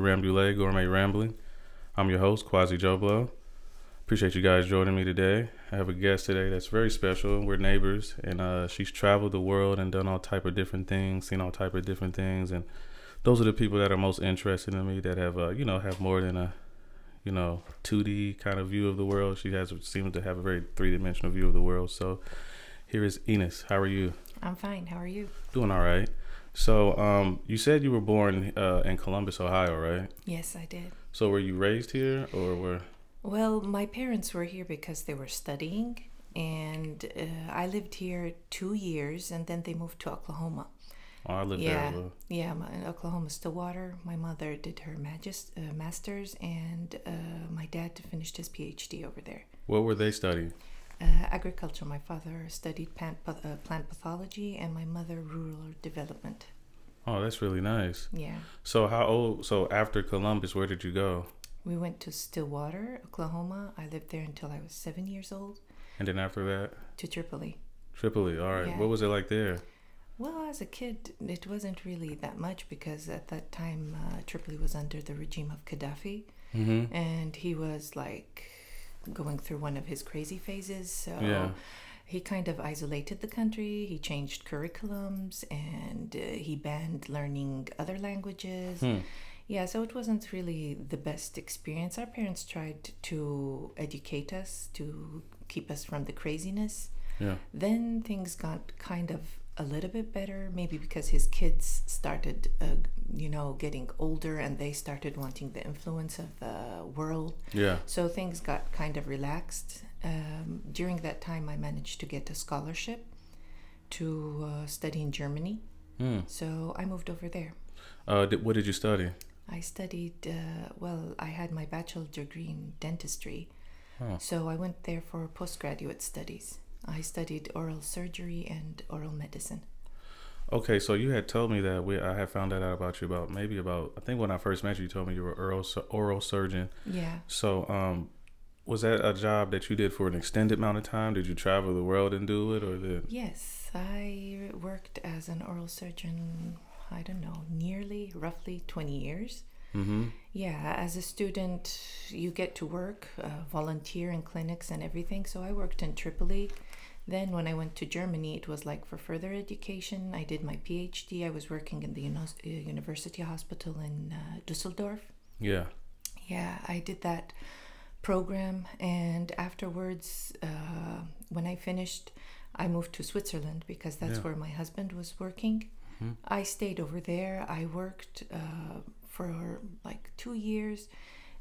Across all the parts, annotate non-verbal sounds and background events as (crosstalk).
Rambouillet Gourmet Rambling. I'm your host, Quasi Joblo. Appreciate you guys joining me today. I have a guest today that's very special. We're neighbors, and uh, she's traveled the world and done all type of different things, seen all type of different things, and those are the people that are most interested in me that have, uh, you know, have more than a, you know, 2D kind of view of the world. She has seems to have a very three dimensional view of the world. So, here is Enos. How are you? I'm fine. How are you? Doing all right. So, um, you said you were born uh, in Columbus, Ohio, right? Yes, I did. So, were you raised here, or were? Well, my parents were here because they were studying, and uh, I lived here two years, and then they moved to Oklahoma. Oh, I lived yeah, there. yeah, my, in Oklahoma Stillwater. My mother did her magis- uh, master's, and uh, my dad finished his PhD over there. What were they studying? Uh, agriculture. My father studied plant, uh, plant pathology, and my mother rural development. Oh, that's really nice. Yeah, So, how old? So, after Columbus, where did you go? we went to Stillwater, Oklahoma. I lived there until I was seven years old. And then after that, To Tripoli. Tripoli. All right. Yeah. What was it like there? Well, as a kid, it wasn't really that much because at that time uh, Tripoli was under the regime of Gaddafi, Mm-hmm. and he was like going through one of his crazy phases. So Yeah. he kind of isolated the country. He changed curriculums and uh, he banned learning other languages. Hmm. Yeah, so it wasn't really the best experience. Our parents tried to educate us to keep us from the craziness. Yeah. Then things got kind of a little bit better, maybe because his kids started, uh, you know, getting older and they started wanting the influence of the world. Yeah. So things got kind of relaxed. Um, during that time, I managed to get a scholarship to uh, study in Germany. Hmm. So I moved over there. Uh, did, what did you study? I studied, uh, well, I had my bachelor degree in dentistry. Oh. So I went there for postgraduate studies. I studied oral surgery and oral medicine. Okay, so you had told me that we I had found that out about you about maybe about I think when I first met you, you told me you were oral oral surgeon. Yeah. So, um, was that a job that you did for an extended amount of time? Did you travel the world and do it, or did? Yes, I worked as an oral surgeon, I don't know, nearly, roughly 20 years. Mm-hmm. Yeah, as a student, you get to work, uh, volunteer in clinics and everything. So I worked in Tripoli. Then, when I went to Germany, it was like for further education. I did my PhD. I was working in the uni- uh, university hospital in uh, Dusseldorf. Yeah. Yeah, I did that program, and afterwards, uh, when I finished, I moved to Switzerland because that's Yeah. where my husband was working. Mhm. I stayed over there. I worked uh, for like two years.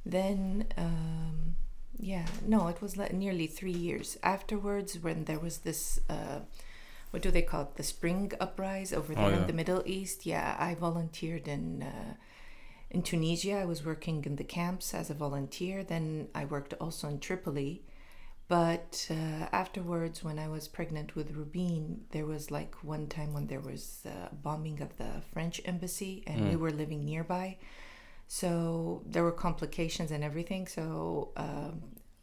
Then, um, yeah, no, it was like nearly three years. Afterwards, when there was this, uh, what do they call it, the spring uprise over Oh, there yeah. in the Middle East, yeah, I volunteered in. Uh, in Tunisia, I was working in the camps as a volunteer. Then I worked also in Tripoli. But uh, afterwards, when I was pregnant with Rubin, there was like one time when there was bombing of the French embassy, and we were living nearby. So there were complications and everything. So um,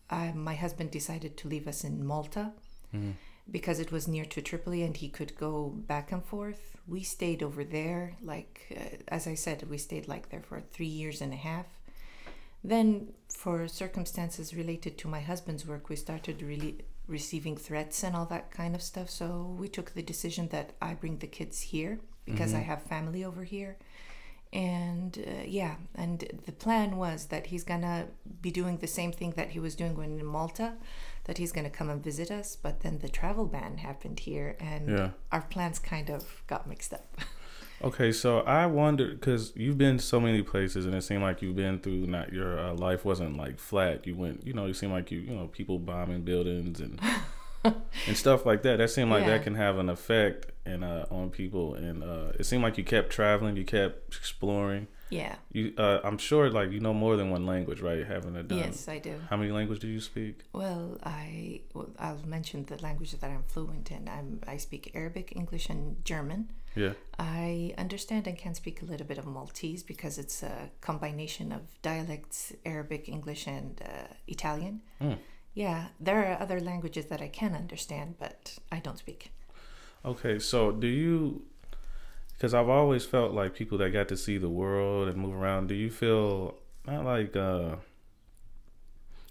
I, my husband decided to leave us in Malta Mm-hmm. because it was near to Tripoli and he could go back and forth. We stayed over there, like, uh, as I said, we stayed like there for three years and a half. Then, for circumstances related to my husband's work, we started really receiving threats and all that kind of stuff. So we took the decision that I bring the kids here because I have family over here. And uh, yeah, and the plan was that he's gonna be doing the same thing that he was doing when in Malta, that he's gonna come and visit us. But then the travel ban happened here, and Yeah. our plans kind of got mixed up. (laughs) Okay, so I wonder because you've been so many places, and it seemed like you've been through. Not your uh, life wasn't like flat. You went, you know, you seem like you, you know, people bombing buildings and (laughs) (laughs) and stuff like that. That seemed like Yeah. that can have an effect and uh, on people. And uh, it seemed like you kept traveling, you kept exploring. yeah. You, uh, I'm sure, like you know more than one language, right? Having a done. Yes, I do. How many languages do you speak? Well, I well, I'll mention the languages that I'm fluent in. I'm I speak Arabic, English, and German. Yeah. I understand and can speak a little bit of Maltese because it's a combination of dialects Arabic, English, and uh, Italian. Mm. Yeah, there are other languages that I can understand, but I don't speak. Okay, so do you because I've always felt like people that got to see the world and move around. Do you feel not like? uh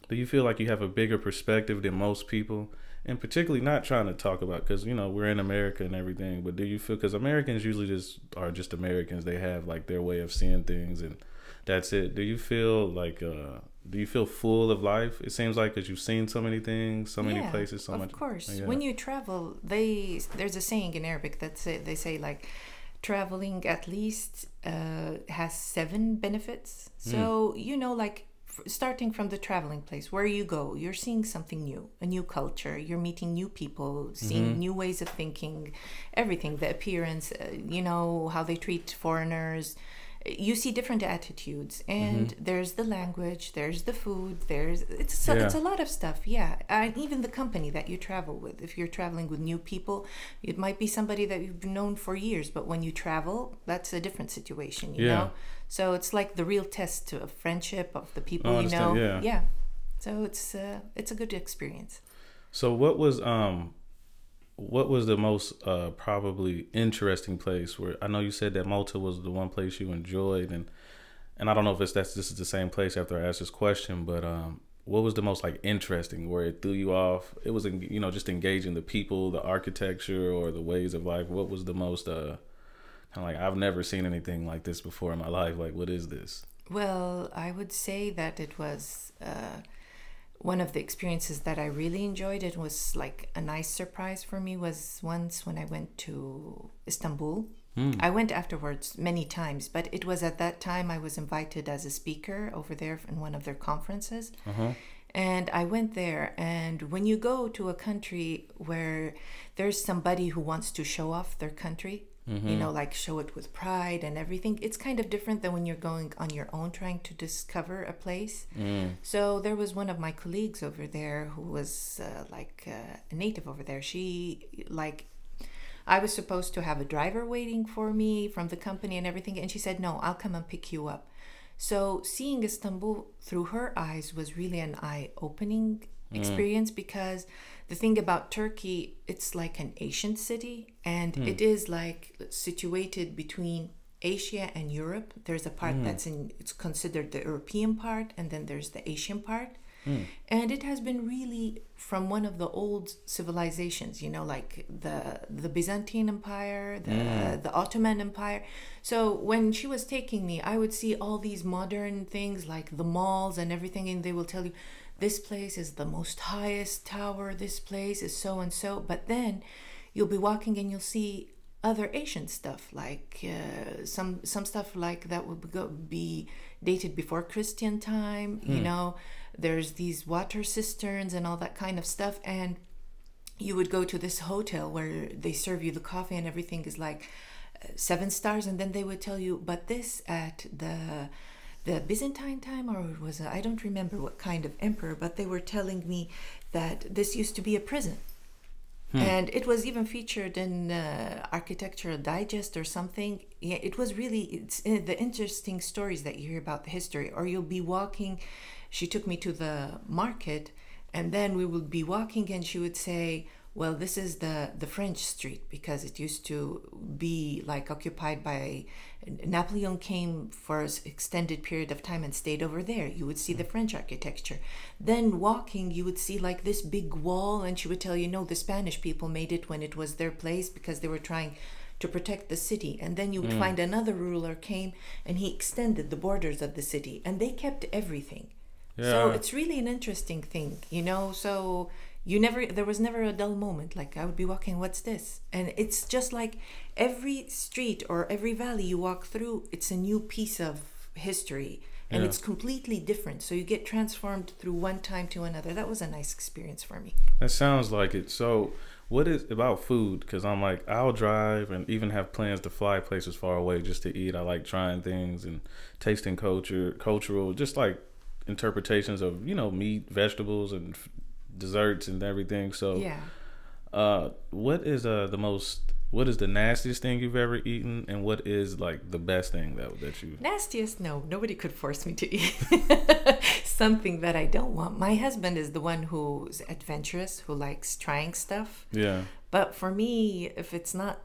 Do you feel like you have a bigger perspective than most people? And particularly not trying to talk about because you know we're in America and everything, but do you feel because Americans usually just are just Americans? They have like their way of seeing things, and that's it. Do you feel like? uh do you feel full of life? It seems like because you've seen so many things, so many Yeah, places, so of much. Of course. Yeah. When you travel, they there's a saying in Arabic that say, they say like traveling at least uh, has seven benefits. Hmm. So you know, like f- starting from the traveling place where you go, you're seeing something new, a new culture. You're meeting new people, seeing Mm-hmm. new ways of thinking, everything, the appearance, uh, you know how they treat foreigners. You see different attitudes, and Mm-hmm. there's the language, there's the food, there's it's so, it's a lot of stuff. Yeah, and even the company that you travel with. If you're traveling with new people, it might be somebody that you've known for years, but when you travel, that's a different situation. You Yeah. know, so it's like the real test to of friendship of the people you know. understand, yeah. So it's uh, it's a good experience. So what was um what was the most uh probably interesting place where I know you said that Malta was the one place you enjoyed and and I don't know if it's that's this is the same place after I asked this question, but um what was the most like interesting where it threw you off? It was you know just engaging the people, the architecture or the ways of life. What was the most uh kind of like I've never seen anything like this before in my life. Like what is this? Well, I would say that it was uh, one of the experiences that I really enjoyed. It was like a nice surprise for me. Was once when I went to Istanbul. Hmm. I went afterwards many times, but it was at that time I was invited as a speaker over there in one of their conferences. Uh-huh. And I went there, and when you go to a country where there's somebody who wants to show off their country, you know, like show it with pride and everything, it's kind of different than when you're going on your own trying to discover a place. So there was one of my colleagues over there who was uh, like uh, a native over there. She, like, I was supposed to have a driver waiting for me from the company and everything, and she said, No, I'll come and pick you up. So seeing Istanbul through her eyes was really an eye opening Mm. experience because the thing about Turkey, it's like an Asian city and mm. it is like situated between Asia and Europe. There's a part mm. that's in it's considered the European part and then there's the Asian part. And it has been really from one of the old civilizations, you know, like the the Byzantine Empire, the the Ottoman Empire. So when she was taking me, I would see all these modern things like the malls and everything, and they will tell you, this place is the most highest tower. This place is so and so. But then you'll be walking and you'll see other Asian stuff, like uh, some some stuff like that would be dated before Christian time. You know, there's these water cisterns and all that kind of stuff, and you would go to this hotel where they serve you the coffee and everything is like uh, seven stars, and then they would tell you, but this at the the Byzantine time, or it was I don't remember what kind of emperor, but they were telling me that this used to be a prison. And it was even featured in uh, Architectural Digest or something. Yeah, it was really it's uh, the interesting stories that you hear about the history. Or you'll be walking. She took me to the market, and then we would be walking, and she would say, "Well, this is the the French street because it used to be like occupied by Napoleon came for an extended period of time and stayed over there. You would see the French architecture. Then walking, you would see like this big wall, and she would tell you, no, the Spanish people made it when it was their place because they were trying to protect the city. And then you would mm. find another ruler came and he extended the borders of the city, and they kept everything. Yeah. So it's really an interesting thing, you know. So you never, there was never a dull moment. Like I would be walking, what's this? And it's just like every street or every valley you walk through, it's a new piece of history, and Yeah. it's completely different. So you get transformed through one time to another. That was a nice experience for me. That sounds like it. So, what is about food? Because I'm like, I'll drive and even have plans to fly places far away just to eat. I like trying things and tasting culture, cultural, just like interpretations of you know meat, vegetables, and desserts and everything. So, Yeah. uh, what is uh the most? What is the nastiest thing you've ever eaten, and what is like the best thing that that you? Nastiest? No, nobody could force me to eat (laughs) something that I don't want. My husband is the one who's adventurous, who likes trying stuff. Yeah, But for me, if it's not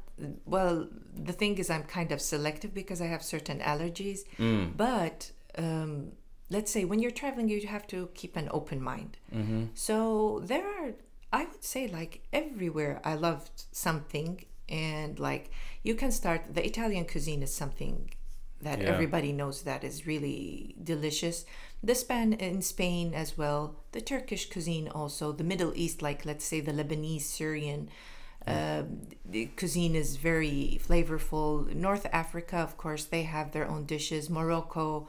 well, the thing is, I'm kind of selective because I have certain allergies. Mm. But um, let's say when you're traveling, you have to keep an open mind. Mm-hmm. So there are, I would say, like everywhere, I loved something, and like you can start. The Italian cuisine is something that Yeah. everybody knows that is really delicious. The Span in Spain as well. The Turkish cuisine also. The Middle East, like let's say the Lebanese, Syrian. Um, the cuisine is very flavorful. North Africa, of course, they have their own dishes. Morocco,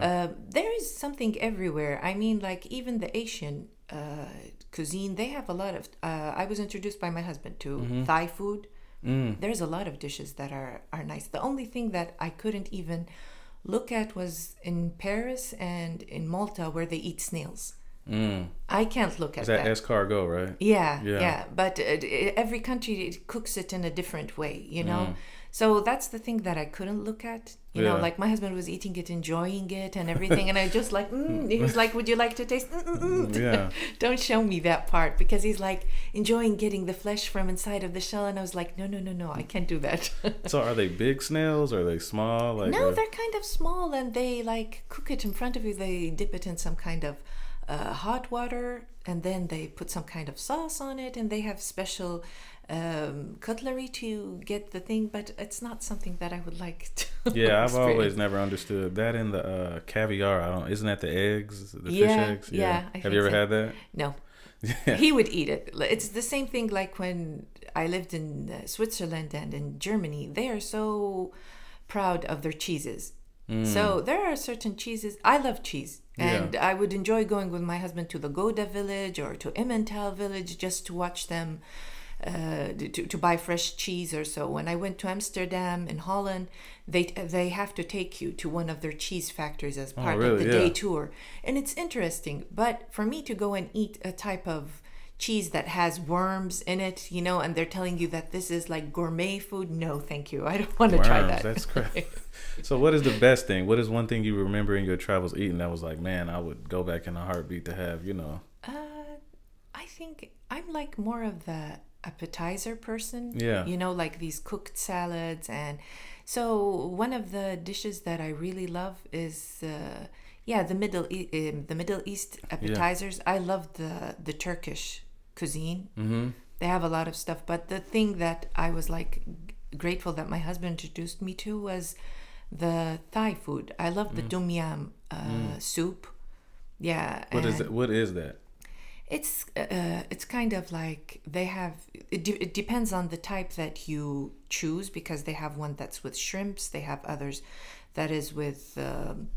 uh, there is something everywhere. I mean, like even the Asian uh, cuisine, they have a lot of. Uh, I was introduced by my husband to Thai food. Mm. There's a lot of dishes that are are nice. The only thing that I couldn't even look at was in Paris and in Malta where they eat snails. Mm. I can't look at Is that that. escargot, right? Yeah, Yeah. yeah, But uh, every country cooks it in a different way, you know. Mm. So that's the thing that I couldn't look at. You know, like my husband was eating it, enjoying it, and everything, and I (laughs) just like, mm. he was like, "Would you like to taste?" Mm, mm, mm. Yeah. (laughs) Don't show me that part because he's like enjoying getting the flesh from inside of the shell, and I was like, "No, no, no, no, I can't do that." So are they big snails? Or are they small? Like no, uh, they're kind of small, and they like cook it in front of you. They dip it in some kind of uh, hot water, and then they put some kind of sauce on it, and they have special um, cutlery to get the thing. But it's not something that I would like (laughs) to. Yeah, I've always never understood that in the uh, caviar. I don't. Isn't that the eggs? The Yeah, fish eggs? yeah, I Have you ever so. had that? No, Yeah. (laughs) he would eat it. It's the same thing like when I lived in uh, Switzerland and in Germany. They are so proud of their cheeses. Mm. So there are certain cheeses. I love cheese, and I would enjoy going with my husband to the Gouda village or to Emmental village just to watch them. Uh, to, to buy fresh cheese or so. When I went to Amsterdam in Holland, they they have to take you to one of their cheese factories as Oh, part really? of the Yeah. day tour, and it's interesting. But for me to go and eat a type of cheese that has worms in it, you know, and they're telling you that this is like gourmet food, no, thank you. I don't want to try that. That's (laughs) crazy. so what is the best thing? What is one thing you remember in your travels eating that was like, man, I would go back in a heartbeat to have, you know? Uh, I think I'm like more of the appetizer person. Yeah. You know, like these cooked salads. And so one of the dishes that I really love is, uh, yeah, the Middle e- um, the Middle East appetizers. I love the the Turkish cuisine. Mm-hmm. They have a lot of stuff, but the thing that I was like grateful that my husband introduced me to was the Thai food. I love the tom yam uh, soup. Yeah. What is it? What is that? it's uh, it's kind of like they have it, de- it depends on the type that you choose because they have one that's with shrimps they have others that is with um,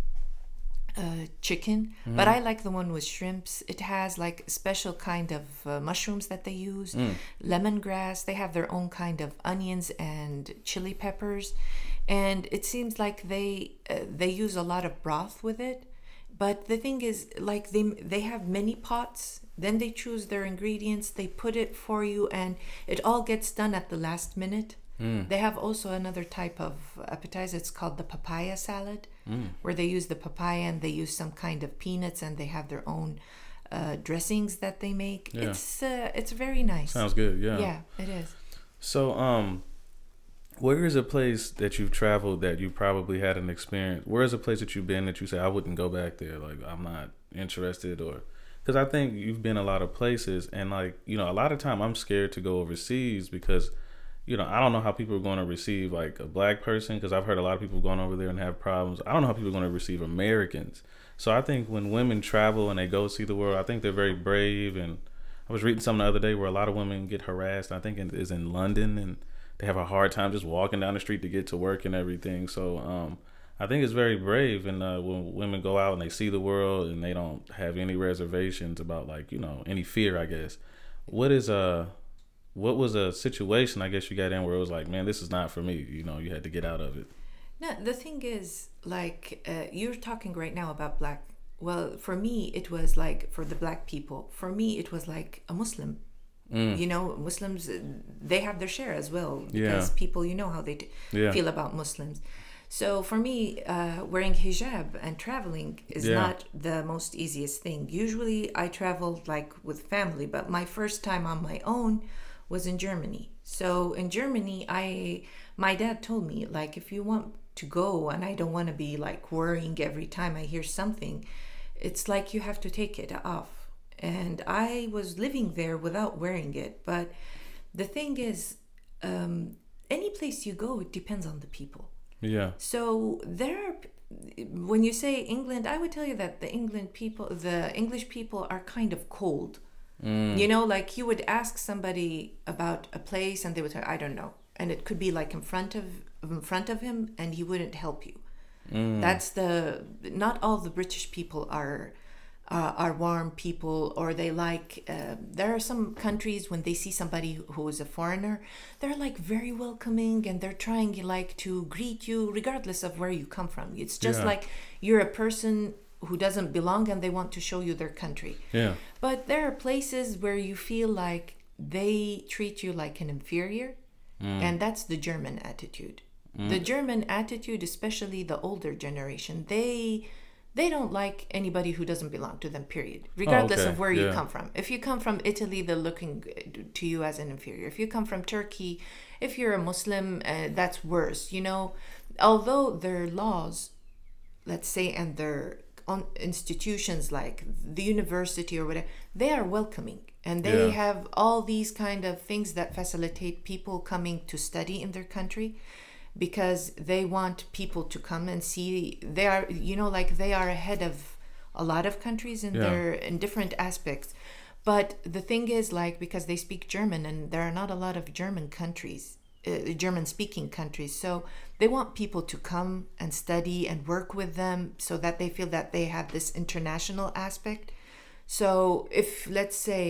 uh, chicken but i like the one with shrimps. It has like special kind of uh, mushrooms that they use lemongrass. They have their own kind of onions and chili peppers. And it seems like they uh, they use a lot of broth with it. But the thing is like they they have many pots. Then they choose their ingredients. They put it for you and it all gets done at the last minute they have also another type of appetizer it's called the papaya salad where they use the papaya and they use some kind of peanuts and they have their own uh, dressings that they make Yeah. it's uh, it's very nice Sounds good. Yeah. yeah it is So, um, where is a place that you've traveled that you probably had an experience? Where is a place that you've been that you say I wouldn't go back there? Like I'm not interested, or because I think you've been a lot of places, and like you know, a lot of time I'm scared to go overseas because you know I don't know how people are going to receive like a black person because I've heard a lot of people going over there and have problems. I don't know how people are going to receive Americans. So I think when women travel and they go see the world, I think they're very brave and. I was reading something the other day where a lot of women get harassed. I think it is in London, and they have a hard time just walking down the street to get to work and everything. So um, I think it's very brave, and uh, when women go out and they see the world and they don't have any reservations about like you know any fear, I guess. What is uh what was a situation I guess you got in where it was like, man, this is not for me. You know, you had to get out of it. No, the thing is, like, uh, you're talking right now about black. Well, for me, it was like for the black people. For me, it was like a Muslim. Mm. You know, Muslims uh, they have their share as well Yeah. because people, you know how they t- Yeah. feel about Muslims. So for me, uh, wearing hijab and traveling is Yeah. not the most easiest thing. Usually, I traveled like with family, but my first time on my own was in Germany. So in Germany, I my dad told me like if you want to go and I don't want to be like worrying every time I hear something, it's like you have to take it off. And I was living there without wearing it, but the thing is, um, any place you go, it depends on the people. Yeah. So there are when you say England, I would tell you that the England people, the English people are kind of cold. Mm. You know, like you would ask somebody about a place and they would say, I don't know. And it could be like in front of in front of him and he wouldn't help you. Mm. That's the not all the British people are uh, are warm people or they like uh, there are some countries when they see somebody who is a foreigner they're like very welcoming and they're trying like to greet you regardless of where you come from it's just Yeah. like you're a person who doesn't belong and they want to show you their country Yeah. but there are places where you feel like they treat you like an inferior, and that's the German attitude. The German attitude, especially the older generation, they they don't like anybody who doesn't belong to them. Period. Regardless okay. of where you come from. If you come from Italy, they're looking to you as an inferior. If you come from Turkey, if you're a Muslim, uh, that's worse. You know, although their laws let's say and their on institutions like the university or whatever they are welcoming and they Yeah. have all these kind of things that facilitate people coming to study in their country because they want people to come and see they are you know like they are ahead of a lot of countries in Yeah. their in different aspects but the thing is like because they speak german and there are not a lot of german countries uh, german speaking countries so they want people to come and study and work with them so that they feel that they have this international aspect so if let's say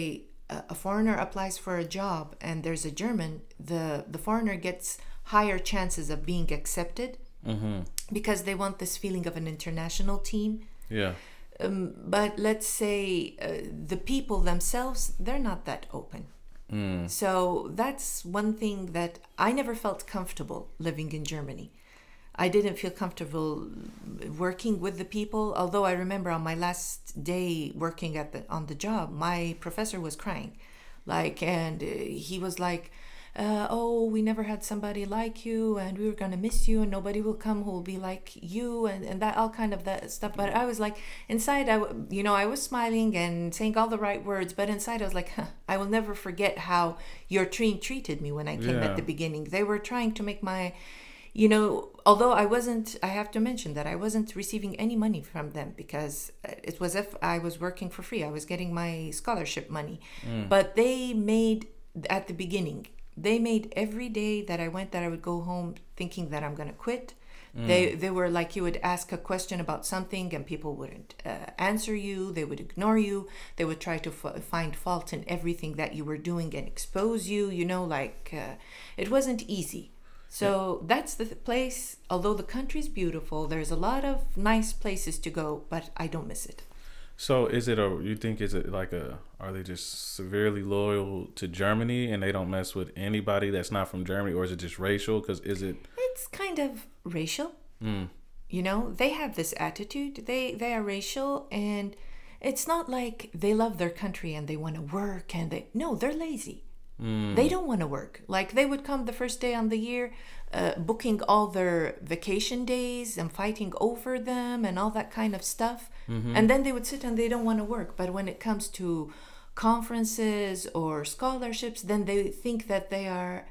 a foreigner applies for a job and there's a German, the the foreigner gets higher chances of being accepted Mm-hmm. because they want this feeling of an international team. Yeah. Um, but let's say uh, the people themselves, they're not that open. Mm. So that's one thing that I never felt comfortable living in Germany. I didn't feel comfortable working with the people. Although I remember on my last day working at the on the job, my professor was crying, like, and uh, he was like, uh, "Oh, we never had somebody like you, and we were gonna miss you, and nobody will come who will be like you, and, and that all kind of that stuff." But I was like, inside, I, w- you know, I was smiling and saying all the right words, but inside, I was like, huh, "I will never forget how your team treated me when I came Yeah. at the beginning. They were trying to make my you know, although I wasn't, I have to mention that I wasn't receiving any money from them because uh, it was if I was working for free. I was getting my scholarship money. But they made, at the beginning, they made every day that I went that I would go home thinking that I'm going to quit. They, they were like you would ask a question about something and people wouldn't uh, answer you. They would ignore you. They would try to f- find fault in everything that you were doing and expose you. You know, like uh, it wasn't easy. So that's the th- place. Although the country's beautiful, there's a lot of nice places to go, but I don't miss it. So is it a you think is it like a are they just severely loyal to Germany and they don't mess with anybody that's not from Germany or is it just racial cuz is it It's kind of racial. mm, You know, they have this attitude. They they are racial, and it's not like they love their country and they want to work and they no, they're lazy. Mm, They don't want to work. Like they would come the first day on the year, uh, booking all their vacation days and fighting over them and all that kind of stuff. And then they would sit and they don't want to work. But when it comes to conferences or scholarships, then they think that they are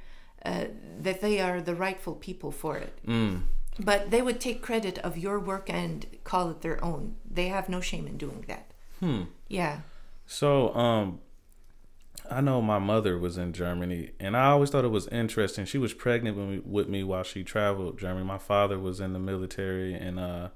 uh, that they are the rightful people for it. mm, But they would take credit of your work and call it their own. They have no shame in doing that. hmm. Yeah. So, um, I know my mother was in Germany, and I always thought it was interesting. She was pregnant with me, with me while she traveled Germany. My father was in the military, and uh,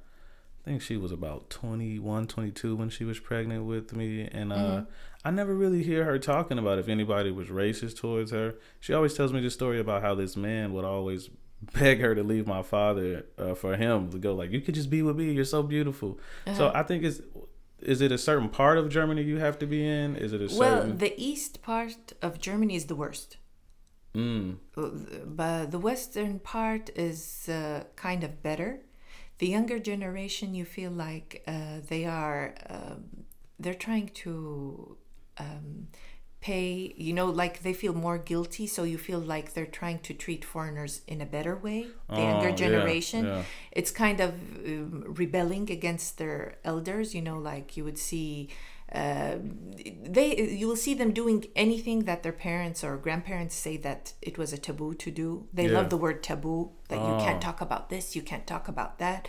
I think she was about 21, 22 when she was pregnant with me. And uh, I never really hear her talking about if anybody was racist towards her. She always tells me the story about how this man would always (laughs) beg her to leave my father uh, for him to go like you could just be with me you're so beautiful so i think it's is it a certain part of Germany you have to be in? Is it a certain... Well, the east part of Germany is the worst. mm, but the western part is uh, kind of better the younger generation you feel like uh, they are um, they're trying to um, pay you know like they feel more guilty so you feel like they're trying to treat foreigners in a better way the Oh, younger generation yeah. it's kind of um, rebelling against their elders you know like you would see uh, they you will see them doing anything that their parents or grandparents say that it was a taboo to do they Yeah. love the word taboo that you can't Oh. talk about this you can't talk about that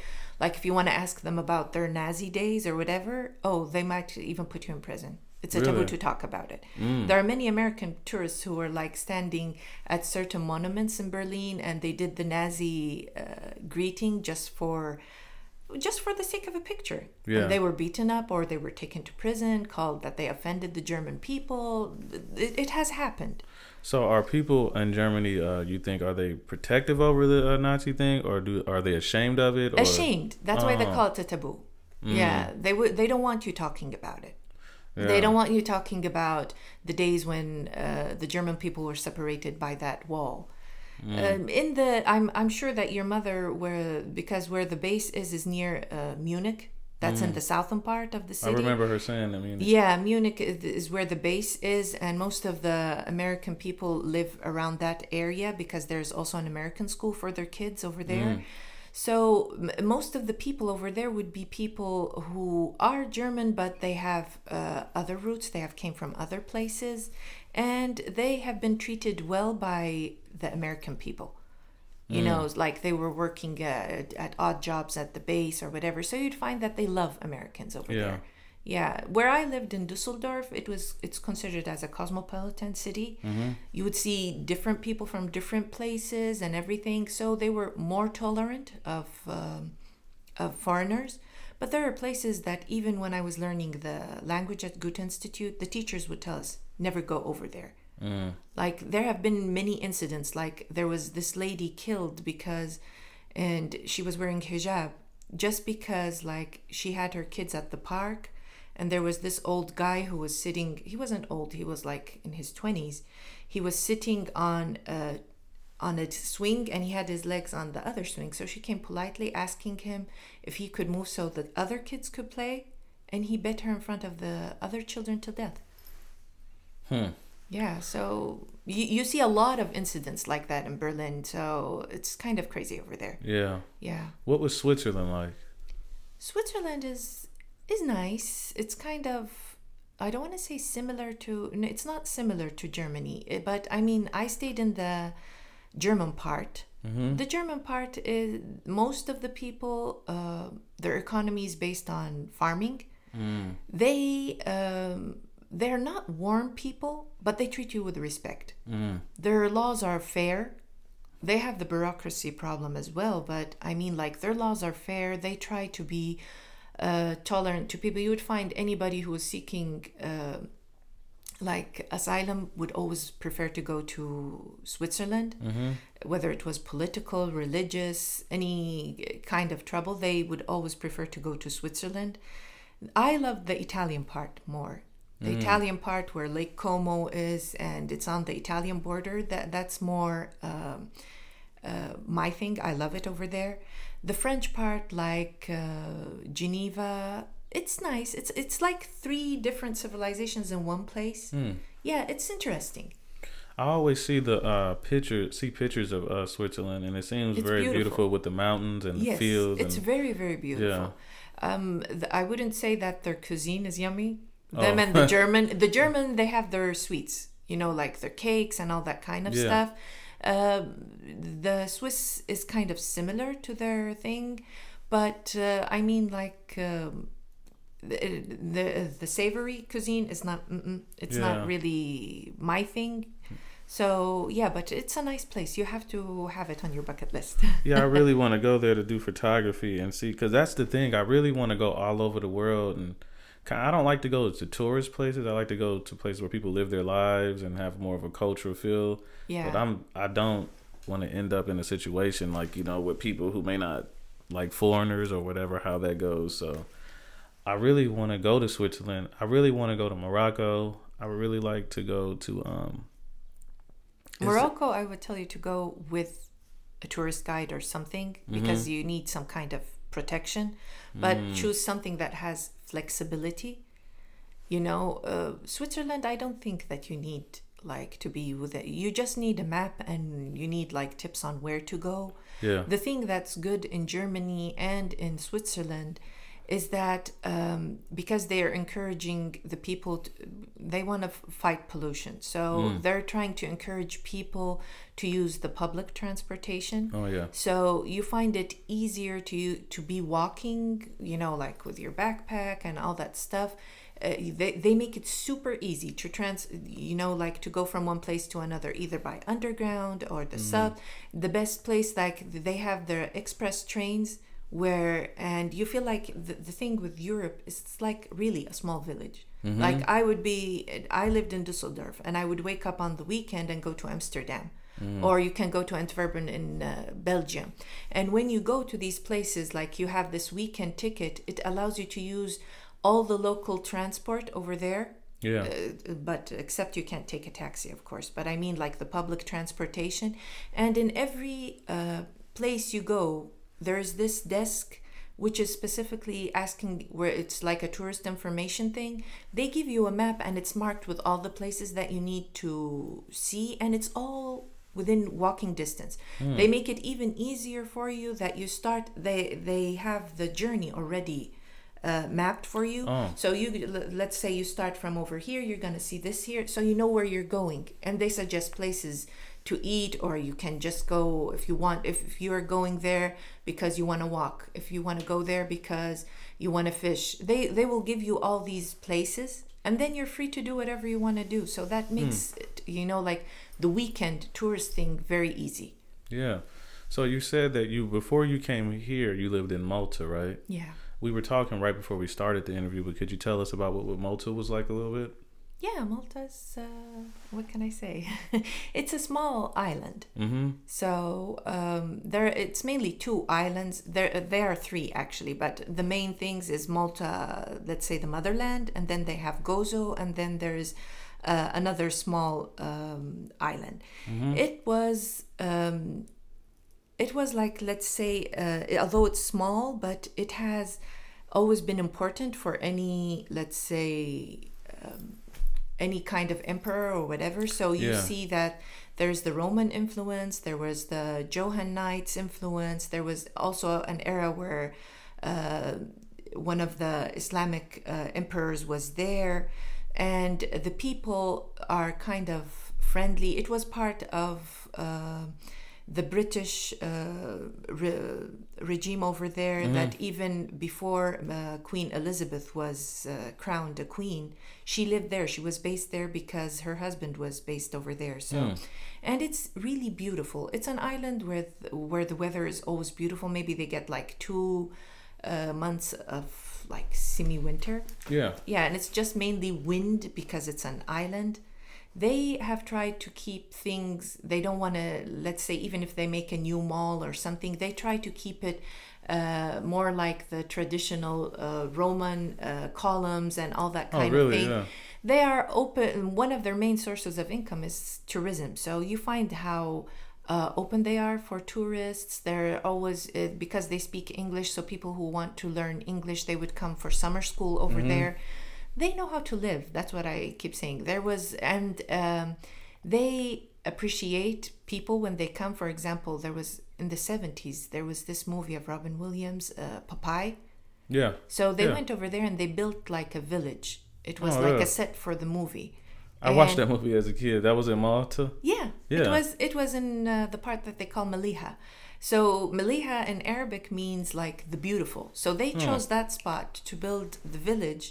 like if you want to ask them about their nazi days or whatever oh they might even put you in prison it's a taboo to talk about it there are many american tourists who are like standing at certain monuments in berlin and they did the nazi uh, greeting just for just for the sake of a picture. Yeah. And they were beaten up or they were taken to prison, called that they offended the German people. It, it has happened. So are people in Germany? Uh, you think are they protective over the uh, Nazi thing, or do are they ashamed of it? Or? Ashamed. That's why they Oh. call it a taboo. Yeah, they would. They don't want you talking about it. Yeah. They don't want you talking about the days when uh, the German people were separated by that wall. Um, in the, I'm I'm sure that your mother, where because where the base is, is near uh, Munich. That's in the southern part of the city. I remember her saying. I mean, Yeah, Munich is, is where the base is, and most of the American people live around that area because there's also an American school for their kids over there. So m- most of the people over there would be people who are German, but they have uh, other roots. They have came from other places, and they have been treated well by the American people you know like they were working uh, at odd jobs at the base or whatever so you'd find that they love americans over Yeah. there yeah where i lived in dusseldorf it was it's considered as a cosmopolitan city. You would see different people from different places and everything so they were more tolerant of um, of foreigners. But there are places that even when i was learning the language at goethe institute the teachers would tell us never go over there. Like there have been many incidents like there was this lady killed because and she was wearing hijab just because like she had her kids at the park and there was this old guy who was sitting he wasn't old he was like in his 20s he was sitting on a on a swing and he had his legs on the other swing so she came politely asking him if he could move so that other kids could play and he bit her in front of the other children to death Hmm. yeah, so you, you see a lot of incidents like that in Berlin, so it's kind of crazy over there. Yeah. Yeah. What was Switzerland like? Switzerland is is nice. It's kind of I don't want to say similar to it's not similar to Germany, eh, but I mean, I stayed in the German part. The German part is most of the people uh, their economy is based on farming. They um, they're not warm people, but they treat you with respect. Their laws are fair. They have the bureaucracy problem as well, but I mean, like their laws are fair. They try to be uh, tolerant to people. You would find anybody who is seeking uh, like asylum would always prefer to go to Switzerland, whether it was political, religious, any kind of trouble, they would always prefer to go to Switzerland. I love the Italian part more. The Italian part where Lake Como is, and it's on the Italian border. That that's more um, uh, my thing. I love it over there. The French part, like uh, Geneva, it's nice. It's it's like three different civilizations in one place. Yeah, it's interesting. I always see the uh, picture, see pictures of uh, Switzerland, and it seems It's very beautiful. beautiful. with the mountains and Yes, the fields. it's and, very very beautiful. Um, th- I wouldn't say that their cuisine is yummy. Them Oh. and the (laughs) German, the German, they have their sweets. You know, like their cakes and all that kind of Yeah. stuff. Um the Swiss is kind of similar to their thing, but uh, I mean, like um, the, the the savory cuisine is not. It's Yeah. not really my thing. So yeah, but it's a nice place. You have to have it on your bucket list. (laughs) yeah, I really want to go there to do photography and see, because that's the thing. I really want to go all over the world, and I don't like to go to tourist places. I like to go to places where people live their lives and have more of a cultural feel. yeah. But I'm I don't want to end up in a situation like you know with people who may not like foreigners or whatever how that goes. So I really want to go to Switzerland. I really want to go to Morocco. I would really like to go to um Morocco, I would tell you to go with a tourist guide or something because you need some kind of protection. But choose something that has flexibility. You know, uh, Switzerland, I don't think that you need like to be with it. You just need a map and you need like tips on where to go. Yeah. The thing that's good in Germany and in Switzerland is that um, because they are encouraging the people, to, they want to fight pollution. So they're trying to encourage people to use the public transportation. Oh yeah. So you find it easier to to be walking, you know, like with your backpack and all that stuff. Uh, they, they make it super easy to trans you know like to go from one place to another either by underground or the sub the best place like they have their express trains where and you feel like the, the thing with europe is it's like really a small village like i would be i lived in dusseldorf and i would wake up on the weekend and go to amsterdam or you can go to Antwerpen in uh, Belgium. And when you go to these places, like you have this weekend ticket, it allows you to use all the local transport over there. Yeah. Uh, but except you can't take a taxi, of course. But I mean, like the public transportation. And in every uh, place you go, there is this desk which is specifically asking where it's like a tourist information thing. They give you a map and it's marked with all the places that you need to see, and it's all within walking distance. They make it even easier for you that you start. They they have the journey already uh, mapped for you. Oh. So you l- let's say you start from over here, you're gonna see this here, so you know where you're going, and they suggest places to eat, or you can just go if you want. If, if you are going there because you want to walk, if you want to go there because you want to fish, they they will give you all these places, and then you're free to do whatever you want to do. So that hmm. makes it, you know like the weekend tourist thing very easy. Yeah. So you said that you before you came here, you lived in Malta, right? Yeah. We were talking right before we started the interview, but could you tell us about what, what Malta was like a little bit? Yeah, Malta's, uh, what can I say? (laughs) it's a small island. Mm-hmm. So um, there, it's mainly two islands. There, there are three actually, but the main things is Malta. Let's say the motherland, and then they have Gozo, and then there's uh, another small um, island. It was. Um, it was like let's say, uh, although it's small, but it has always been important for any, let's say, um, any kind of emperor or whatever. So you Yeah. see that there's the Roman influence, there was the Johannites influence, there was also an era where uh, one of the Islamic uh, emperors was there, and the people are kind of friendly. It was part of. Uh, the British uh, re- regime over there that even before uh, Queen Elizabeth was uh, crowned a queen, she lived there. She was based there because her husband was based over there. So, and it's really beautiful. It's an island with where the weather is always beautiful. Maybe they get like two uh, months of like semi-winter. Yeah. Yeah, and it's just mainly wind because it's an island. They have tried to keep things, they don't want to, let's say, even if they make a new mall or something, they try to keep it uh, more like the traditional uh, Roman uh, columns and all that Oh, kind really? of thing. Yeah. They are open, one of their main sources of income is tourism. So you find how uh, open they are for tourists. They're always, uh, because they speak English, so people who want to learn English, they would come for summer school over there they know how to live that's what i keep saying there was and um, they appreciate people when they come for example there was in the 70s there was this movie of robin williams uh, popeye Yeah. so they Yeah. went over there and they built like a village it was Oh, like really? a set for the movie I watched that movie as a kid. That was in Malta. yeah, Yeah. It was it was in uh, the part that they call Maliha. So Maliha in Arabic means like the beautiful. So they Hmm. chose that spot to build the village,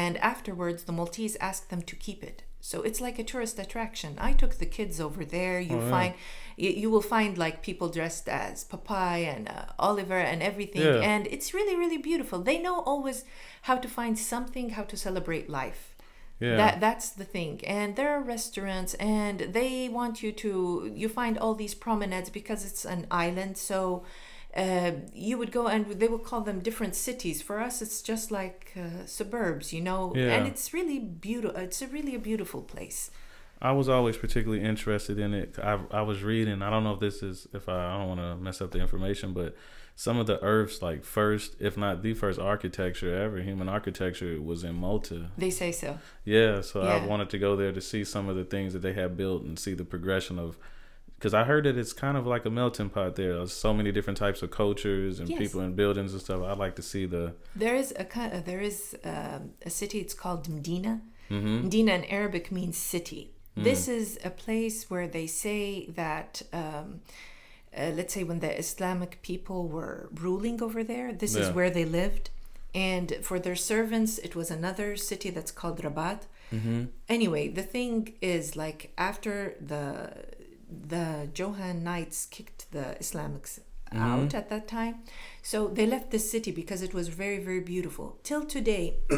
and afterwards the Maltese asked them to keep it. So it's like a tourist attraction. I took the kids over there. You Oh, yeah. find you, you will find like people dressed as Popeye and uh, Oliver and everything, Yeah. and it's really really beautiful. They know always how to find something, how to celebrate life. Yeah. That that's the thing. And there are restaurants and they want you to you find all these promenades because it's an island. So uh, you would go and they would call them different cities. For us it's just like uh, suburbs, you know. Yeah. And it's really beautiful. It's a really a beautiful place. I was always particularly interested in it. I I was reading. I don't know if this is if I, I don't want to mess up the information, but some of the Earth's like first, if not the first architecture ever, human architecture was in Malta. They say so. Yeah, so I wanted to go there to see some of the things that they have built and see the progression of. Because I heard that it's kind of like a melting pot there. There's so many different types of cultures and Yes. people and buildings and stuff. I'd like to see the. There is a there is um, a city. It's called Medina. hmm Medina in Arabic means city. This is a place where they say that. Um, uh, let's say when the Islamic people were ruling over there, this is where they lived. And for their servants, it was another city that's called Rabat. hmm Anyway, the thing is like after the the Johanites kicked the Islamics out at that time, so they left this city because it was very very beautiful. Till today, (clears throat)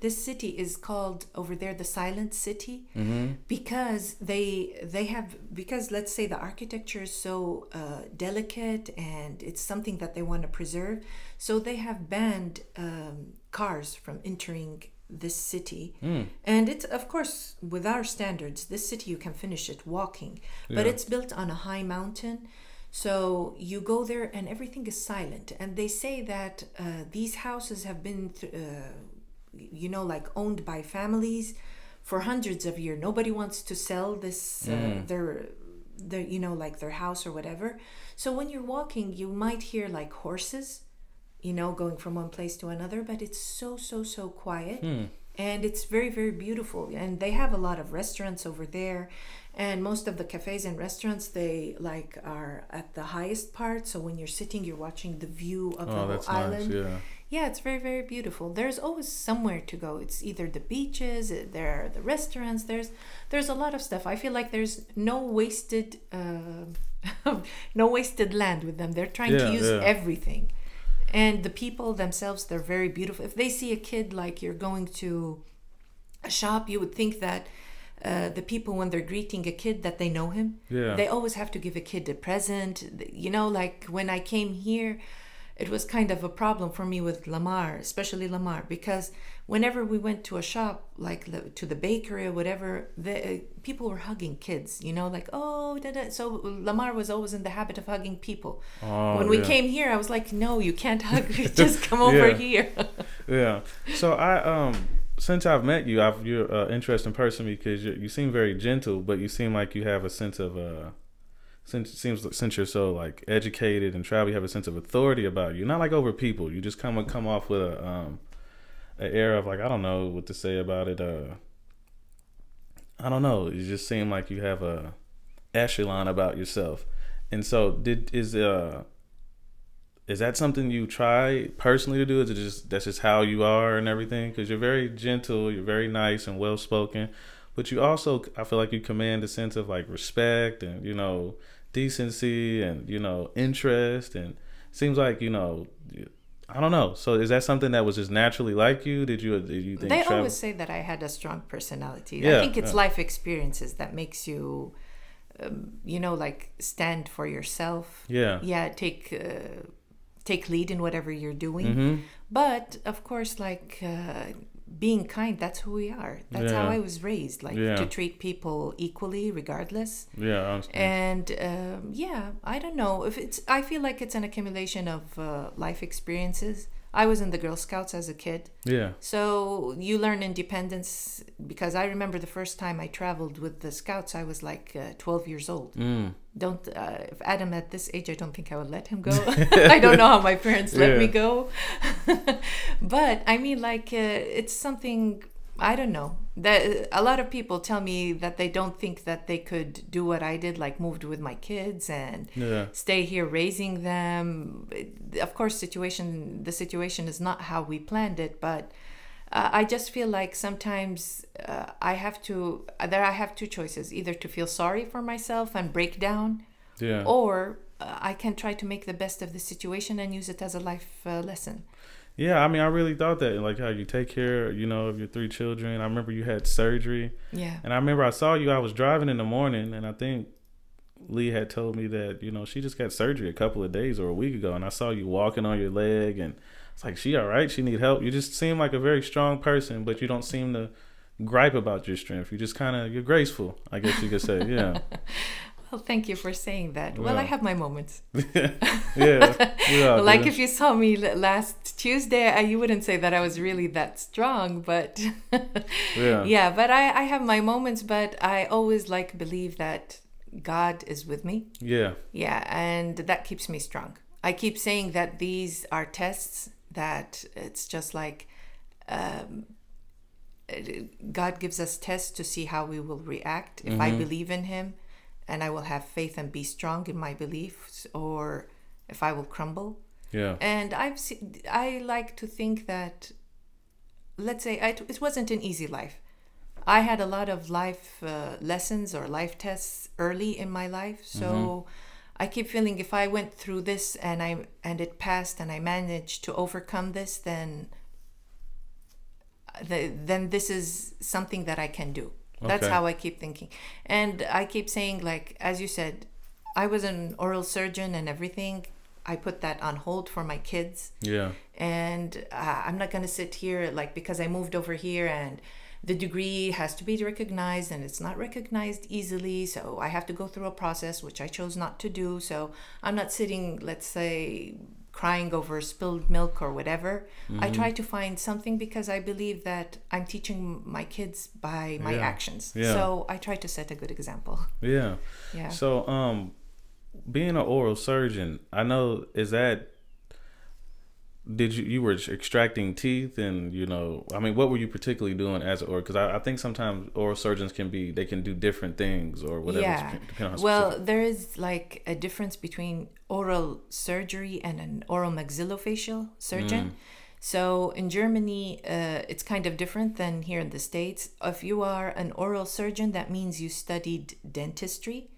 this city is called over there the Silent City hmm because they they have because let's say the architecture is so uh, delicate and it's something that they want to preserve. So they have banned um, cars from entering this city. Mm. and it's of course with our standards this city you can finish it walking. But Yeah. it's built on a high mountain. So you go there and everything is silent. And they say that uh, these houses have been th- uh, you know like owned by families for hundreds of years. Nobody wants to sell this uh, Mm. their their you know like their house or whatever. So when you're walking you might hear like horses you know going from one place to another but it's so so so quiet Hmm. and it's very very beautiful and they have a lot of restaurants over there and most of the cafes and restaurants they like are at the highest part so when you're sitting you're watching the view of the Oh, whole island nice. Yeah. yeah, it's very, very beautiful. There's always somewhere to go. It's either the beaches, uh, there are the restaurants. There's there's a lot of stuff. I feel like there's no wasted uh, (laughs) no wasted land with them. They're trying to use yeah. everything, and the people themselves they're very beautiful. If they see a kid like you're going to a shop, you would think that. Uh, the people when they're greeting a kid that they know him Yeah. they always have to give a kid a present you know like when i came here it was kind of a problem for me with lamar especially lamar because whenever we went to a shop like to the bakery or whatever the uh, people were hugging kids you know like oh da, da. so lamar was always in the habit of hugging people Oh, when we yeah. came here i was like no you can't hug me (laughs) just come over Yeah. here (laughs) Yeah. So I um since I've met you, I've you're an interesting person because you you seem very gentle, but you seem like you have a sense of uh since seems since you're so like educated and travel, you have a sense of authority about you. Not like over people. You just come come off with a um an air of like I don't know what to say about it. Uh, I don't know. You just seem like you have a echelon about yourself. And so did is uh is that something you try personally to do? Is it just that's just how you are and everything? Because you're very gentle, you're very nice and well spoken, but you also I feel like you command a sense of like respect and you know decency and you know interest and seems like you know I don't know. So is that something that was just naturally like you? Did you did you think they travel? always say that i had a strong personality Yeah, i think it's yeah. life experiences that makes you um, you know like stand for yourself yeah. yeah take uh, take lead in whatever you're doing hmm but of course like uh, being kind that's who we are. That's how i was raised like Yeah. to treat people equally regardless. Yeah. And um, yeah i don't know. If it's i feel like it's an accumulation of uh, life experiences i was in the girl scouts as a kid yeah. so you learn independence because I remember the first time I traveled with the scouts, I was like uh, 12 years old. Mm. Don't uh, if Adam at this age, I don't think I would let him go. (laughs) (laughs) I don't know how my parents let me go, (laughs) but I mean, like uh, it's something I don't know. That a lot of people tell me that they don't think that they could do what I did, like moved with my kids and Yeah. stay here raising them of course situation the situation is not how we planned it but uh, i just feel like sometimes uh, i have to there i have two choices either to feel sorry for myself and break down Yeah. or uh, i can try to make the best of the situation and use it as a life uh, lesson Yeah, I mean, I really thought that, like how you take care, you know, of your three children. I remember you had surgery, yeah and I remember I saw you. I was driving in the morning, and I think Lee had told me that you know she just got surgery a couple of days or a week ago, and I saw you walking on your leg, and it's like she all right? She need help. You just seem like a very strong person, but you don't seem to gripe about your strength. You just kind of you're graceful, I guess you could say. Yeah, (laughs) Well, thank you for saying that. Well, I have my moments. (laughs) yeah, all (laughs) like if you saw me last Tuesday, I, you wouldn't say that I was really that strong, but (laughs) yeah, yeah, but I, I have my moments, but I always like believe that God is with me. yeah, Yeah, and that keeps me strong. I keep saying that these are tests that it's just like um, God gives us tests to see how we will react. If I believe in Him and I will have faith and be strong in my beliefs, or if I will crumble. yeah, And I've seen, I like to think that, let's say, I, it wasn't an easy life. I had a lot of life uh, lessons or life tests early in my life, so I keep feeling if I went through this and I and it passed and I managed to overcome this, then the, then this is something that I can do. That's Okay. how I keep thinking, and I keep saying like as you said, I was an oral surgeon and everything. I put that on hold for my kids. Yeah, and uh, I'm not going to sit here like because I moved over here and the degree has to be recognized and it's not recognized easily. So I have to go through a process which I chose not to do. So I'm not sitting let's say crying over spilled milk or whatever I try to find something because I believe that I'm teaching my kids by my Yeah. actions Yeah. so I try to set a good example yeah. yeah So, um, being an oral surgeon, I know is that did you you were extracting teeth and you know I mean what were you particularly doing as oral because I, I think sometimes oral surgeons can be they can do different things or whatever Yeah. Well, there is like a difference between oral surgery and an oral maxillofacial surgeon. So in Germany, uh, it's kind of different than here in the States. If you are an oral surgeon, that means you studied dentistry.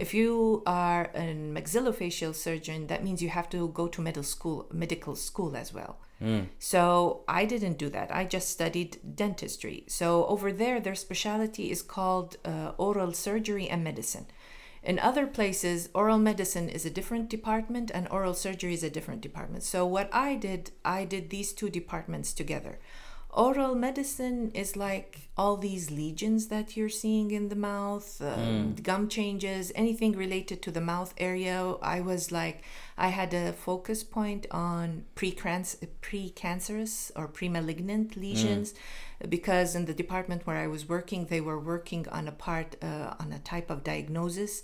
If you are a maxillofacial surgeon, that means you have to go to medical school, medical school as well. So I didn't do that. I just studied dentistry. So over there, their specialty is called uh, oral surgery and medicine. In other places, oral medicine is a different department and oral surgery is a different department. So what I did, I did these two departments together. Oral medicine is like all these lesions that you're seeing in the mouth, um, gum changes, anything related to the mouth area. I was like, I had a focus point on pre-canc- precancerous or pre-malignant lesions because in the department where I was working, they were working on a part, uh, on a type of diagnosis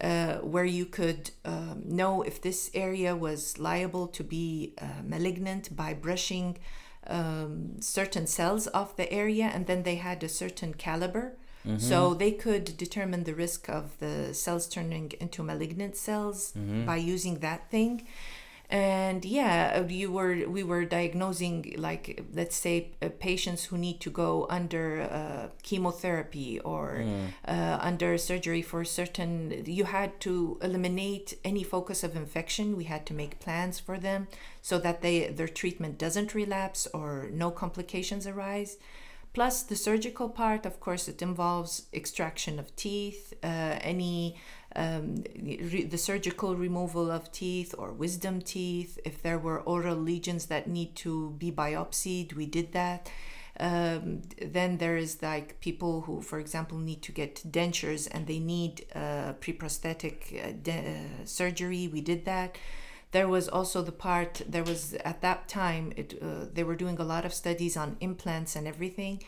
uh, where you could um, know if this area was liable to be uh, malignant by brushing um, certain cells of the area, and then they had a certain caliber. So they could determine the risk of the cells turning into malignant cells by using that thing. And yeah, you were we were diagnosing like let's say uh, patients who need to go under uh, chemotherapy or uh, under surgery for certain. You had to eliminate any focus of infection. We had to make plans for them so that they their treatment doesn't relapse or no complications arise. Plus, the surgical part, of course, it involves extraction of teeth, uh, any um, re- the surgical removal of teeth or wisdom teeth. If there were oral lesions that need to be biopsied, we did that. Um, then there is like people who, for example, need to get dentures and they need uh, pre-prosthetic uh, de- uh, surgery. We did that there was also the part there was at that time it uh, they were doing a lot of studies on implants and everything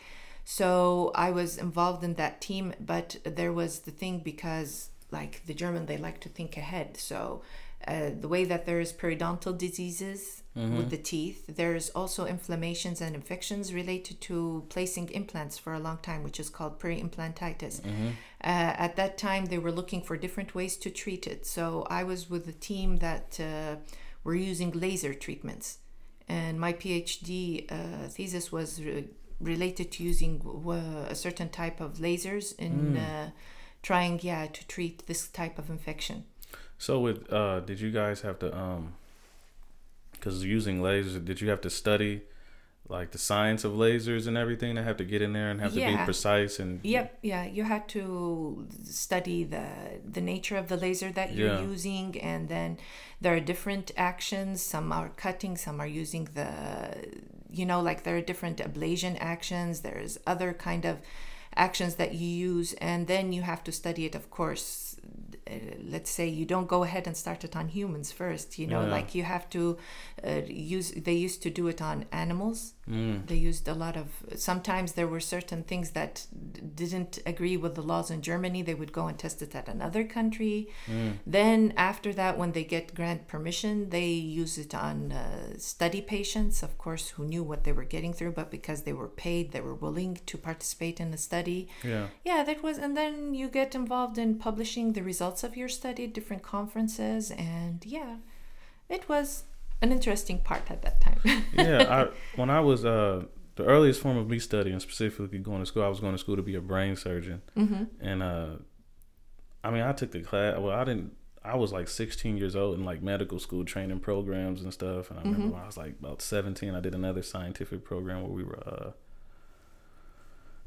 so i was involved in that team but there was the thing because like the german they like to think ahead. So uh, the way that there is periodontal diseases with the teeth there's also inflammations and infections related to placing implants for a long time which is called peri-implantitis uh, at that time they were looking for different ways to treat it. So i was with a team that uh, were using laser treatments. And my phd uh, thesis was re- related to using w- a certain type of lasers in uh, trying yeah to treat this type of infection So with uh, did you guys have to um, because using lasers, did you have to study like the science of lasers and everything? That have to get in there and have to be precise and Yep, yeah, you had to study the the nature of the laser that you're Yeah. using, and then there are different actions. Some are cutting, some are using the, you know, like there are different ablation actions. There's other kind of actions that you use, and then you have to study it, of course, uh, let's say you don't go ahead and start it on humans first you know Yeah. like you have to uh, use they used to do it on animals Mm. they used a lot of sometimes there were certain things that d- didn't agree with the laws in germany they would go and test it at another country Mm. then after that when they get grant permission they use it on uh, study patients of course who knew what they were getting through but because they were paid they were willing to participate in the study Yeah. yeah that was and then you get involved in publishing the results of your study at different conferences and yeah it was an interesting part at that time (laughs) yeah, I, when I was uh, the earliest form of me studying, specifically going to school, I was going to school to be a brain surgeon, mm-hmm. and uh, I mean, I took the class. Well, I didn't. I was like 16 years old in like medical school training programs and stuff. And I remember Mhm. when I was like about 17, I did another scientific program where we were uh,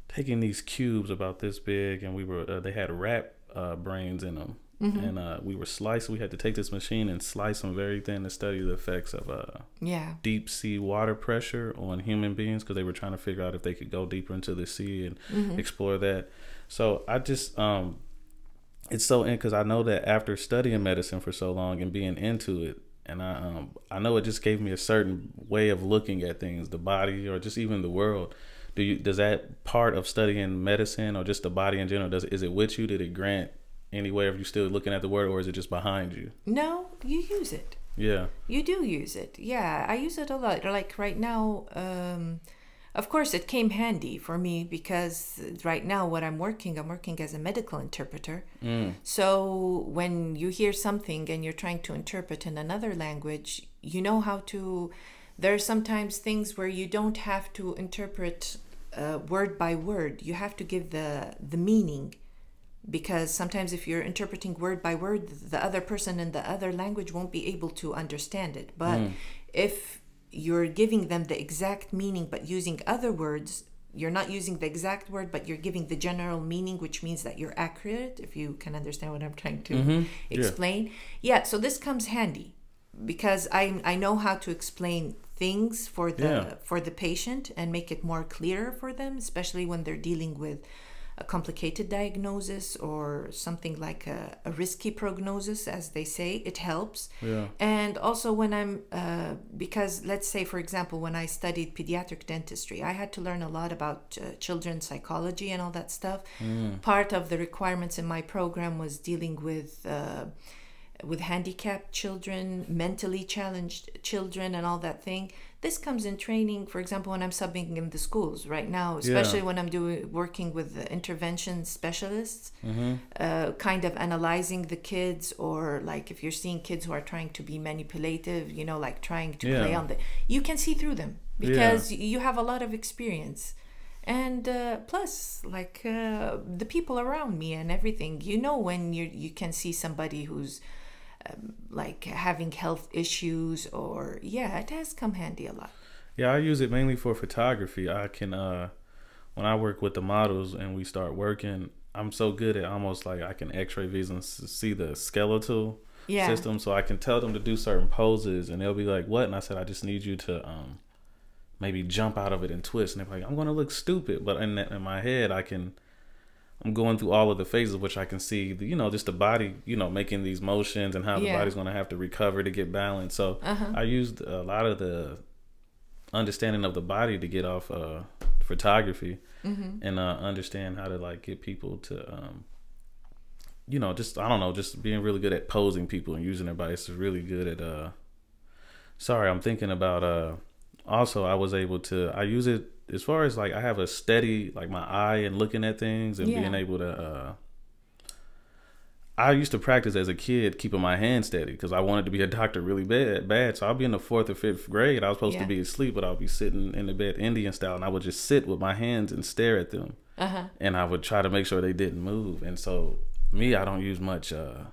taking these cubes about this big, and we were uh, they had rat uh, brains in them. Mm-hmm. And uh, we were sliced. We had to take this machine and slice them very thin to study the effects of uh, yeah deep sea water pressure on human beings because they were trying to figure out if they could go deeper into the sea and Mhm. explore that. So I just um, it's so in because I know that after studying medicine for so long and being into it, and I um I know it just gave me a certain way of looking at things, the body or just even the world. Do you does that part of studying medicine or just the body in general does is it with you? Did it grant any way of you still looking at the word or is it just behind you? no you use it Yeah. You do use it. Yeah, I use it a lot. Like right now, um, of course, it came handy for me because right now, what I'm working, I'm working as a medical interpreter. Mm. So when you hear something and you're trying to interpret in another language, you know how to. There are sometimes things where you don't have to interpret uh, word by word. You have to give the the meaning because sometimes if you're interpreting word by word the other person in the other language won't be able to understand it but if you're giving them the exact meaning but using other words you're not using the exact word but you're giving the general meaning which means that you're accurate if you can understand what i'm trying to Mhm. Yeah. explain yeah so this comes handy because i i know how to explain things for the Yeah. for the patient and make it more clear for them especially when they're dealing with a complicated diagnosis or something like a, a risky prognosis as they say it helps Yeah. and also when i'm uh, because let's say for example when i studied pediatric dentistry i had to learn a lot about uh, children's psychology and all that stuff Mm. part of the requirements in my program was dealing with uh, with handicapped children mentally challenged children and all that thing this comes in training for example when i'm subbing in the schools right now especially when i'm doing working with the intervention specialists Mm-hmm. uh, kind of analyzing the kids or like if you're seeing kids who are trying to be manipulative you know like trying to play on the you can see through them because you have a lot of experience. And uh, plus like uh, the people around me and everything you know when you you can see somebody who's um, like having health issues or yeah it has come handy a lot Yeah, I use it mainly for photography. I can uh when I work with the models and we start working, I'm so good at almost like I can x-ray vision see the skeletal yeah system so I can tell them to do certain poses and they'll be like, "What?" And I said, "I just need you to um maybe jump out of it and twist." And they're like, "I'm going to look stupid." But in that, in my head, I can I'm going through all of the phases which I can see, you know, just the body, you know, making these motions and how the Yeah. body's going to have to recover to get balanced. So uh-huh I used a lot of the understanding of the body to get off uh, photography hmm and uh, understand how to like get people to, um, you know, just I don't know, just being really good at posing people and using their bodies is really good at. Uh, sorry, I'm thinking about. Uh, also, I was able to. I use it as far as like I have a steady like my eye and looking at things and Yeah. being able to. Uh, I used to practice as a kid, keeping my hand steady because I wanted to be a doctor really bad. Bad, so I'll be in the fourth or fifth grade. I was supposed Yeah. to be asleep, but I'll be sitting in the bed Indian style, and I would just sit with my hands and stare at them, uh-huh and I would try to make sure they didn't move. And so, me, I don't use much. uh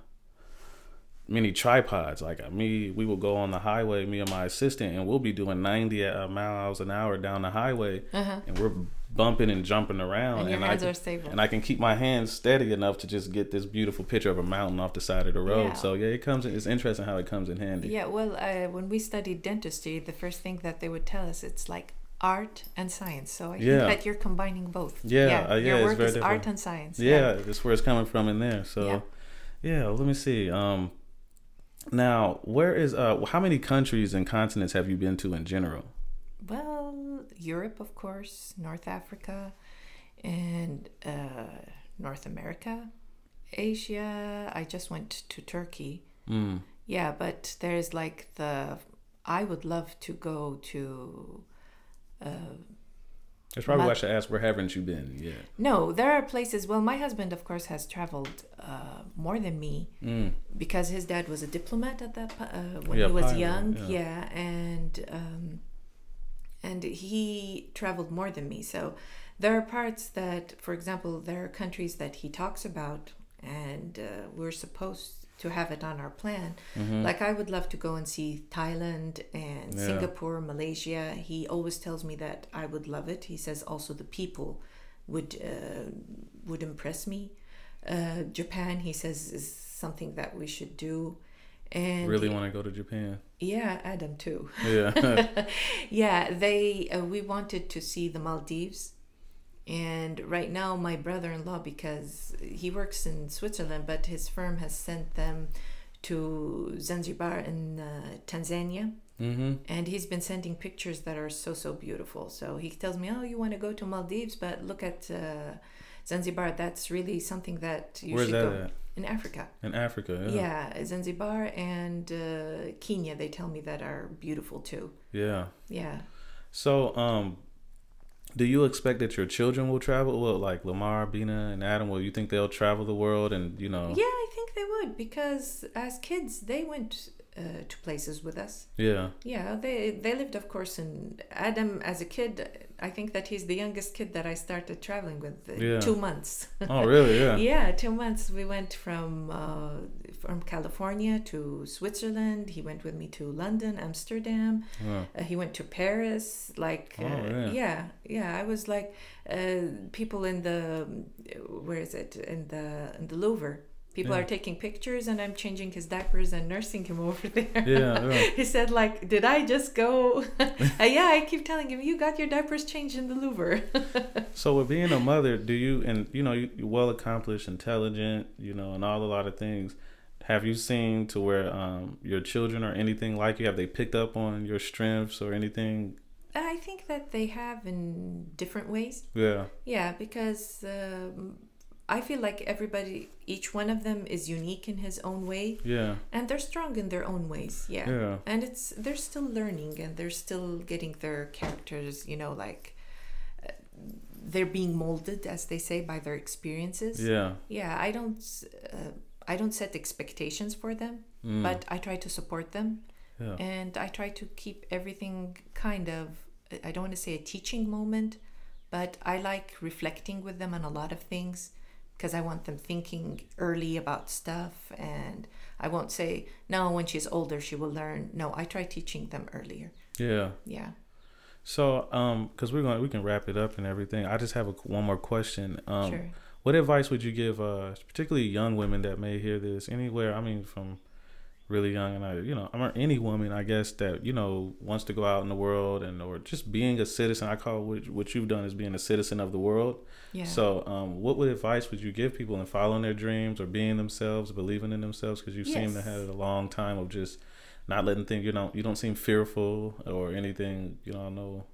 many tripods like uh, me we will go on the highway me and my assistant and we'll be doing 90 uh, miles an hour down the highway uh-huh and we're bumping and jumping around and your I hands can- are stable and I can keep my hands steady enough to just get this beautiful picture of a mountain off the side of the road. Yeah. So yeah, it comes. in It's interesting how it comes in handy. Yeah, well, uh, when we studied dentistry, the first thing that they would tell us it's like art and science. So I Yeah. think that you're combining both. Yeah, uh, yeah, your it's work is art and science. Yeah, that's where it's coming from in there. So Yeah. Yeah, let me see. Um, now, where is uh, how many countries and continents have you been to in general? Well, Europe, of course, North Africa, and uh, North America, Asia. I just went to Turkey. Mm. Yeah, but there's like the. I would love to go to. Uh, That's probably My- why I should ask. Where haven't you been? Yeah. no, there are places. Well, my husband, of course, has traveled uh, more than me Mm. because his dad was a diplomat at that uh, when Yeah, he was pilot, young. yeah. Yeah, and um, and he traveled more than me. So there are parts that, for example, there are countries that he talks about, and uh, we're supposed to have it on our plan. Mhm. Like I would love to go and see Thailand and Yeah. Singapore, Malaysia. He always tells me that I would love it. He says also the people would uh, would impress me. Uh, Japan, he says, is something that we should do. And really want to go to Japan? yeah, Adam too. Yeah. (laughs) yeah, they uh, we wanted to see the Maldives, and right now my brother-in-law because he works in Switzerland, but his firm has sent them to Zanzibar in uh, Tanzania, mm-hmm. and he's been sending pictures that are so so beautiful. So he tells me, "Oh, you want to go to Maldives, but look at." Uh, Zanzibar, that's really something that you Where's should that go at? in Africa. In Africa. Yeah. Yeah, Zanzibar and uh, Kenya, they tell me that are beautiful too. Yeah. Yeah. So, um, do you expect that your children will travel? Well, like Lamar, Bina, and Adam, will you think they'll travel the world and you know? Yeah, I think they would because as kids they went uh, to places with us. Yeah. Yeah, they they lived, of course, in Adam as a kid. I think that he's the youngest kid that I started traveling with. uh, Yeah. Two months. (laughs) Oh, really? Yeah. (laughs) yeah, two months. We went from uh, from California to Switzerland. He went with me to London, Amsterdam. Huh. Uh, he went to Paris. Like, uh, Oh, yeah. yeah, yeah. I was like, uh, people in the where is it in the in the Louvre. People Yeah. are taking pictures, and I'm changing his diapers and nursing him (laughs) over there. Yeah, yeah. (laughs) he said, like, did I just go? (laughs) uh, yeah, I keep telling him, you got your diapers changed in the Louvre. So, with being a mother, do you and you know you, you're well accomplished, intelligent, you know, and all a lot of things. Have you seen to where um, your children or anything like you? Have they picked up on your strengths or anything? I think that they have in different ways. Yeah. Yeah, because um, I feel like everybody, each one of them is unique in his own way, Yeah. and they're strong in their own ways. Yeah. Yeah. And it's they're still learning and they're still getting their characters, you know, like uh, they're being molded, as they say, by their experiences. Yeah. Yeah, I don't, uh, I don't set expectations for them, Mm. but I try to support them yeah. and I try to keep everything kind of I don't want to say a teaching moment, but I like reflecting with them on a lot of things because I want them thinking early about stuff and I won't say no when she's older she will learn. No, I try teaching them earlier. Yeah. Yeah. So, um, because we're going, we can wrap it up and everything. I just have a, one more question. Um, sure. What advice would you give, uh, particularly young women that may hear this anywhere? I mean, from really young and I, you know, I'm any woman, I guess that you know wants to go out in the world and or just being a citizen. I call what what you've done as being a citizen of the world. Yeah. So, um, what would advice would you give people in following their dreams or being themselves, believing in themselves? Because you seem to Yes. have a long time of just not letting things. You know, you don't seem fearful or anything. You know, no.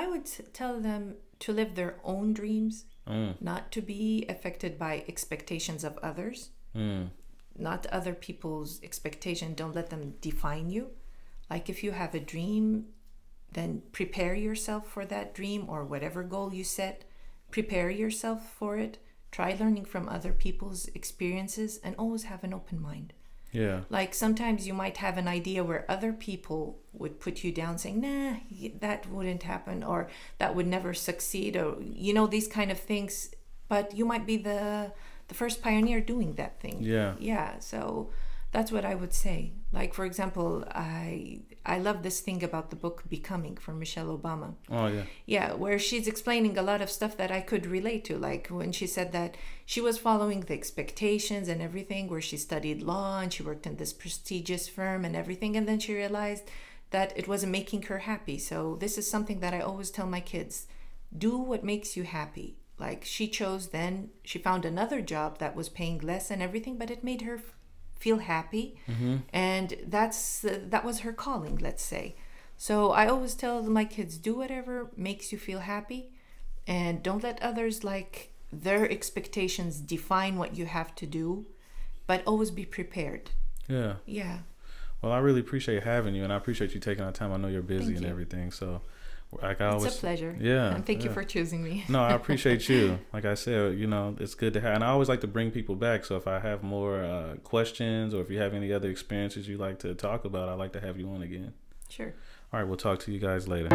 I would tell them to live their own dreams, Mm, not to be affected by expectations of others. mm, not other people's expectation. Don't let them define you. Like if you have a dream then prepare yourself for that dream or whatever goal you set. Prepare yourself for it. Try learning from other people's experiences and always have an open mind. Yeah. like sometimes you might have an idea where other people would put you down saying nah that wouldn't happen or that would never succeed or you know these kind of things. But you might be the the first pioneer doing that thing Yeah. yeah so that's what i would say like for example i i love this thing about the book becoming from michelle obama Oh yeah. yeah, where she's explaining a lot of stuff that I could relate to. Like when she said that she was following the expectations and everything, where she studied law and she worked in this prestigious firm and everything. And then she realized that it wasn't making her happy. So, this is something that I always tell my kids do what makes you happy. Like she chose then, she found another job that was paying less and everything, but it made her f- feel happy. And that's uh, that was her calling, let's say. So I always tell my kids do whatever makes you feel happy and don't let others like their expectations define what you have to do, but always be prepared. Yeah. Yeah. Well, I really appreciate having you, and I appreciate you taking our time. I know you're busy Thank and you. everything, so like I It's always a pleasure. Yeah, And thank you for choosing me. no, I (laughs) appreciate you. Like I said, you know, it's good to have, and I always like to bring people back. So if I have more uh, questions, or if you have any other experiences you'd like to talk about, I'd like to have you on again. Sure. All right, we'll talk to you guys later.